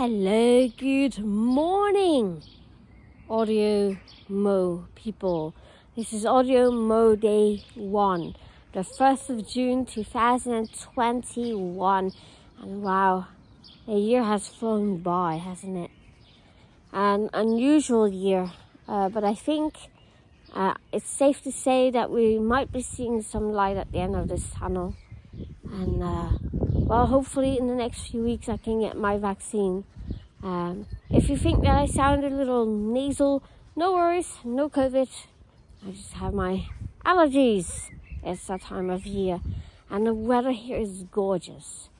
Hello, good morning, Audio Mo people. This is Audio Mo Day 1, the 1st of June 2021. And wow, a year has flown by, hasn't it? An unusual year, uh, but I think uh, it's safe to say that we might be seeing some light at the end of this tunnel. And uh, well, hopefully in the next few weeks I can get my vaccine. Um, if you think that I sound a little nasal, no worries, no COVID. I just have my allergies. It's that time of year, and the weather here is gorgeous.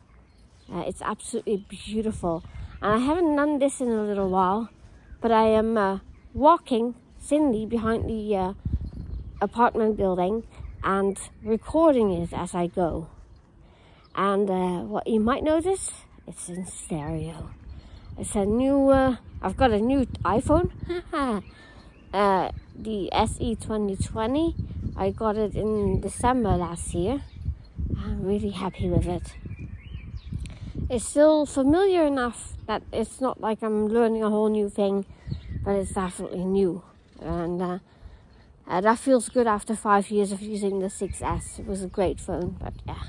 Uh, it's absolutely beautiful, and I haven't done this in a little while, but I am uh, walking Cindy behind the uh, apartment building and recording it as I go. And uh, what you might notice, it's in stereo. It's a new, uh, I've got a new iPhone. uh, the SE 2020. I got it in December last year. I'm really happy with it. It's still familiar enough that it's not like I'm learning a whole new thing, but it's definitely new. And uh, uh, that feels good after five years of using the 6S. It was a great phone, but yeah.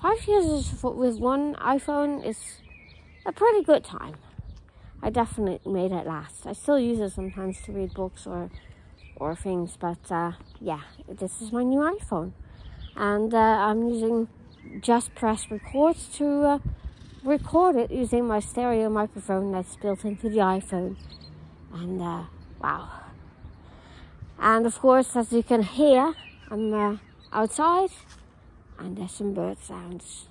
Five years with one iPhone is a pretty good time. I definitely made it last. I still use it sometimes to read books or or things, but uh, yeah, this is my new iPhone, and uh, I'm using Just Press Records to uh, record it using my stereo microphone that's built into the iPhone, and uh, wow. And of course, as you can hear, I'm uh, outside and there's some bird sounds.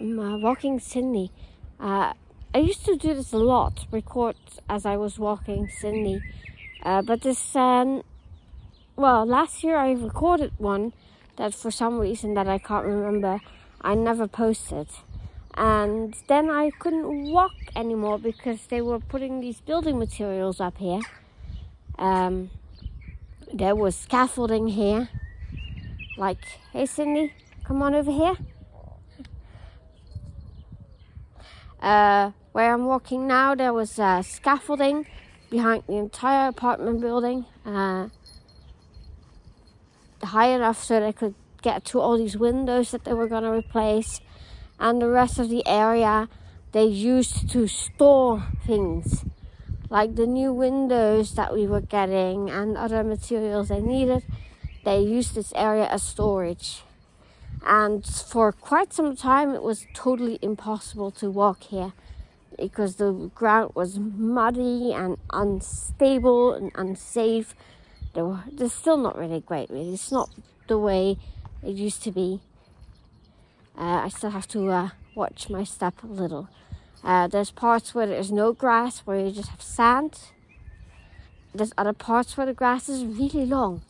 I'm uh, walking Sydney. Uh, I used to do this a lot, record as I was walking Sydney. Uh, but this, um, well, last year I recorded one that for some reason that I can't remember, I never posted. And then I couldn't walk anymore because they were putting these building materials up here. Um, there was scaffolding here. Like, hey Cindy, come on over here. Uh, where I'm walking now, there was uh, scaffolding behind the entire apartment building, uh, high enough so they could get to all these windows that they were going to replace, and the rest of the area they used to store things like the new windows that we were getting and other materials they needed, they used this area as storage. And for quite some time, it was totally impossible to walk here because the ground was muddy and unstable and unsafe. They were, they're still not really great, really. It's not the way it used to be. Uh, I still have to uh, watch my step a little. Uh, there's parts where there's no grass, where you just have sand. There's other parts where the grass is really long,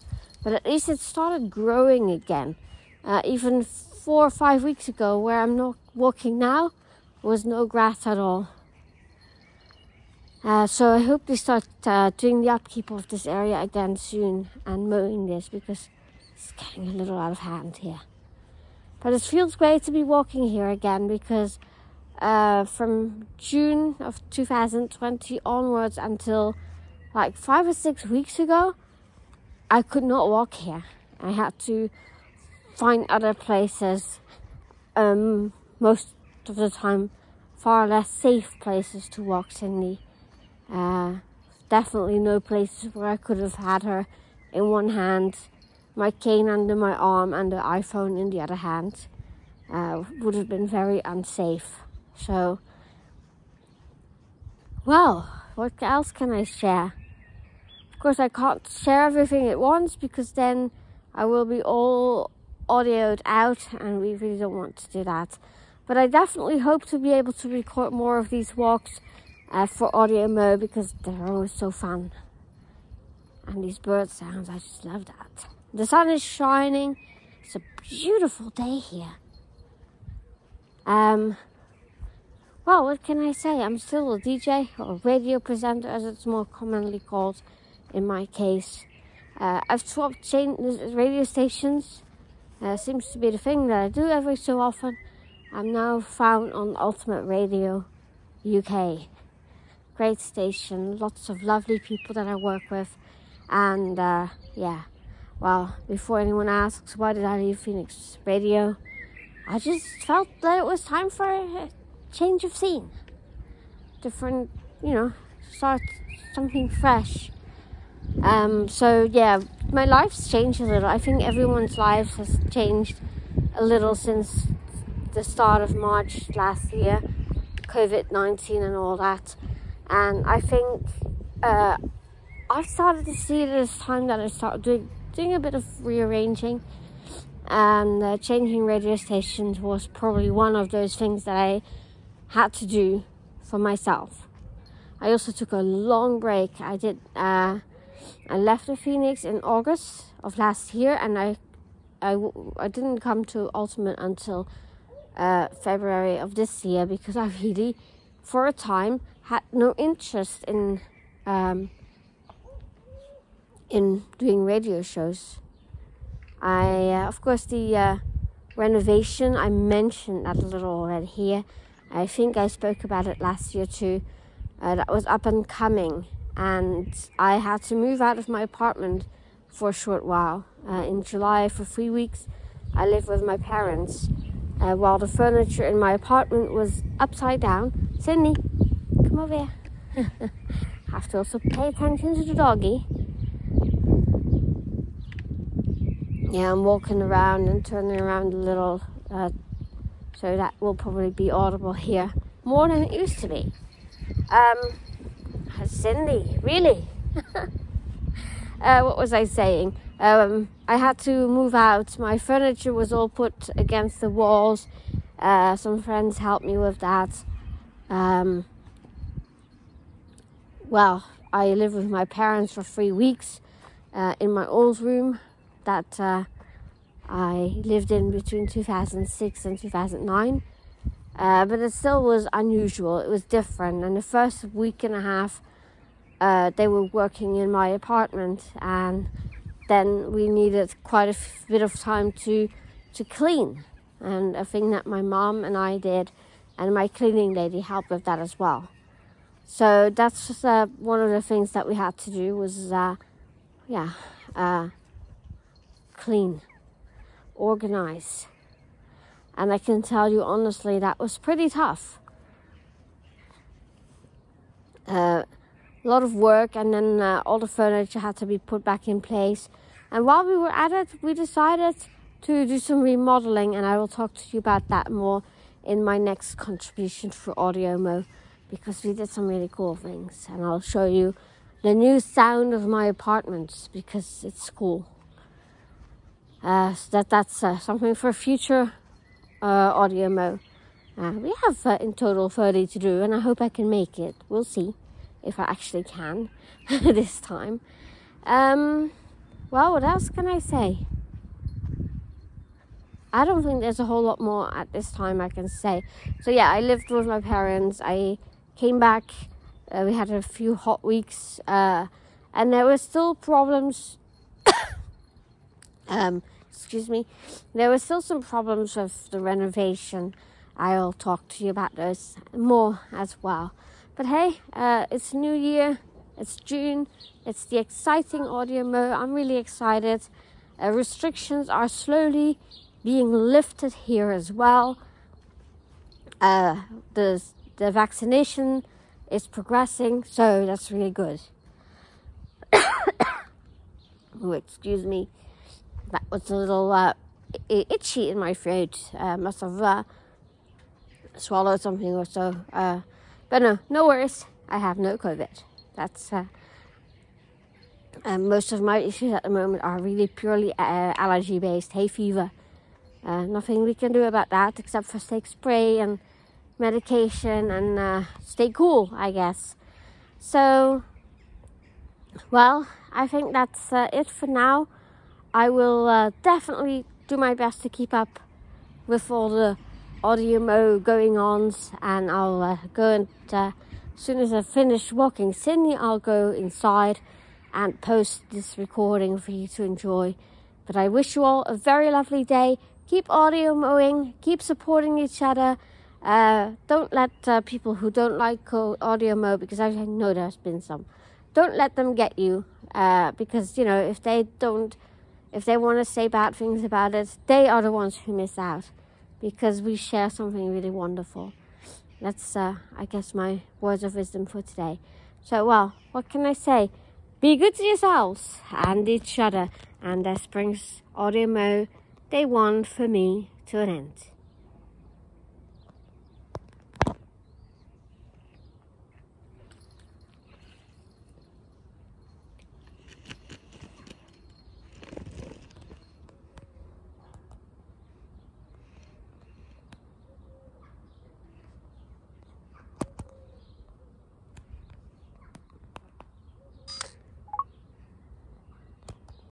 but at least it started growing again. Uh, even four or five weeks ago, where I'm not walking now, was no grass at all. Uh, so I hope they start uh, doing the upkeep of this area again soon and mowing this because it's getting a little out of hand here. But it feels great to be walking here again because uh, from June of 2020 onwards until like five or six weeks ago, I could not walk here. I had to find other places, um, most of the time, far less safe places to walk Cindy. Uh, definitely no places where I could have had her in one hand, my cane under my arm, and the iPhone in the other hand. Uh, would have been very unsafe. So, well, what else can I share? Of course, I can't share everything at once because then I will be all audioed out, and we really don't want to do that. But I definitely hope to be able to record more of these walks uh, for audio mo because they're always so fun. And these bird sounds, I just love that. The sun is shining. It's a beautiful day here. Um, well, what can I say? I'm still a DJ or radio presenter, as it's more commonly called in my case. Uh, I've swapped chain radio stations Uh, seems to be the thing that I do every so often. I'm now found on Ultimate Radio UK. Great station, lots of lovely people that I work with, and uh, yeah. Well, before anyone asks why did I leave Phoenix Radio, I just felt that it was time for a change of scene. Different, you know, start something fresh. Um, so yeah, my life's changed a little. I think everyone's lives has changed a little since the start of March last year, COVID nineteen and all that. And I think uh, I've started to see as time that I start doing doing a bit of rearranging and uh, changing radio stations was probably one of those things that I had to do for myself. I also took a long break. I did. Uh, I left the Phoenix in August of last year, and I, I, I didn't come to Ultimate until uh, February of this year because I really, for a time, had no interest in um, in doing radio shows. I, uh, of course, the uh, renovation I mentioned that a little already here. I think I spoke about it last year too. Uh, that was up and coming, and I had to move out of my apartment for a short while. Uh, in July, for three weeks, I lived with my parents uh, while the furniture in my apartment was upside down. Sydney, come over here. have to also pay attention to the doggy. Yeah, I'm walking around and turning around a little, uh, so that will probably be audible here more than it used to be. Um, Cindy, really? uh, what was I saying? Um, I had to move out. My furniture was all put against the walls. Uh, some friends helped me with that. Um, well, I lived with my parents for three weeks uh, in my old room that uh, I lived in between 2006 and 2009. Uh, but it still was unusual. It was different. And the first week and a half, uh, they were working in my apartment, and then we needed quite a f- bit of time to to clean. And a thing that my mom and I did, and my cleaning lady helped with that as well. So that's just uh, one of the things that we had to do was, uh, yeah, uh, clean, organize and I can tell you honestly, that was pretty tough. Uh, a lot of work, and then uh, all the furniture had to be put back in place. And while we were at it, we decided to do some remodeling, and I will talk to you about that more in my next contribution for Audio Mo because we did some really cool things, and I'll show you the new sound of my apartment because it's cool. Uh, that that's uh, something for future uh, audio mo. Uh, we have uh, in total 30 to do, and I hope I can make it. We'll see if I actually can this time. Um, well, what else can I say? I don't think there's a whole lot more at this time I can say. So, yeah, I lived with my parents. I came back. Uh, we had a few hot weeks, uh, and there were still problems. um, excuse me, there were still some problems with the renovation. I'll talk to you about those more as well. But hey, uh, it's New Year, it's June, it's the exciting audio mo. I'm really excited. Uh, restrictions are slowly being lifted here as well. Uh, the the vaccination is progressing, so that's really good. oh, excuse me that was a little uh, itchy in my throat. Uh, must have uh, swallowed something or so. Uh, but no, no worries. I have no COVID. That's uh, most of my issues at the moment are really purely uh, allergy based. Hay fever. nothing we can do about that except for take spray and medication and stay cool, I guess. So, well, I think that's it for now. I will uh, definitely do my best to keep up with all the audio mo going ons, and I'll uh, go and uh, as soon as I finish walking Sydney, I'll go inside and post this recording for you to enjoy But I wish you all a very lovely day. Keep audio mowing, keep supporting each other. Uh, don't let uh, people who don't like audio mo, because I know there's been some, don't let them get you. Uh, because, you know, if they don't, if they want to say bad things about it, they are the ones who miss out. Because we share something really wonderful. That's, uh, I guess, my words of wisdom for today. So, well, what can I say? Be good to yourselves and each other. And this brings Audio Mo Day 1 for me to an end.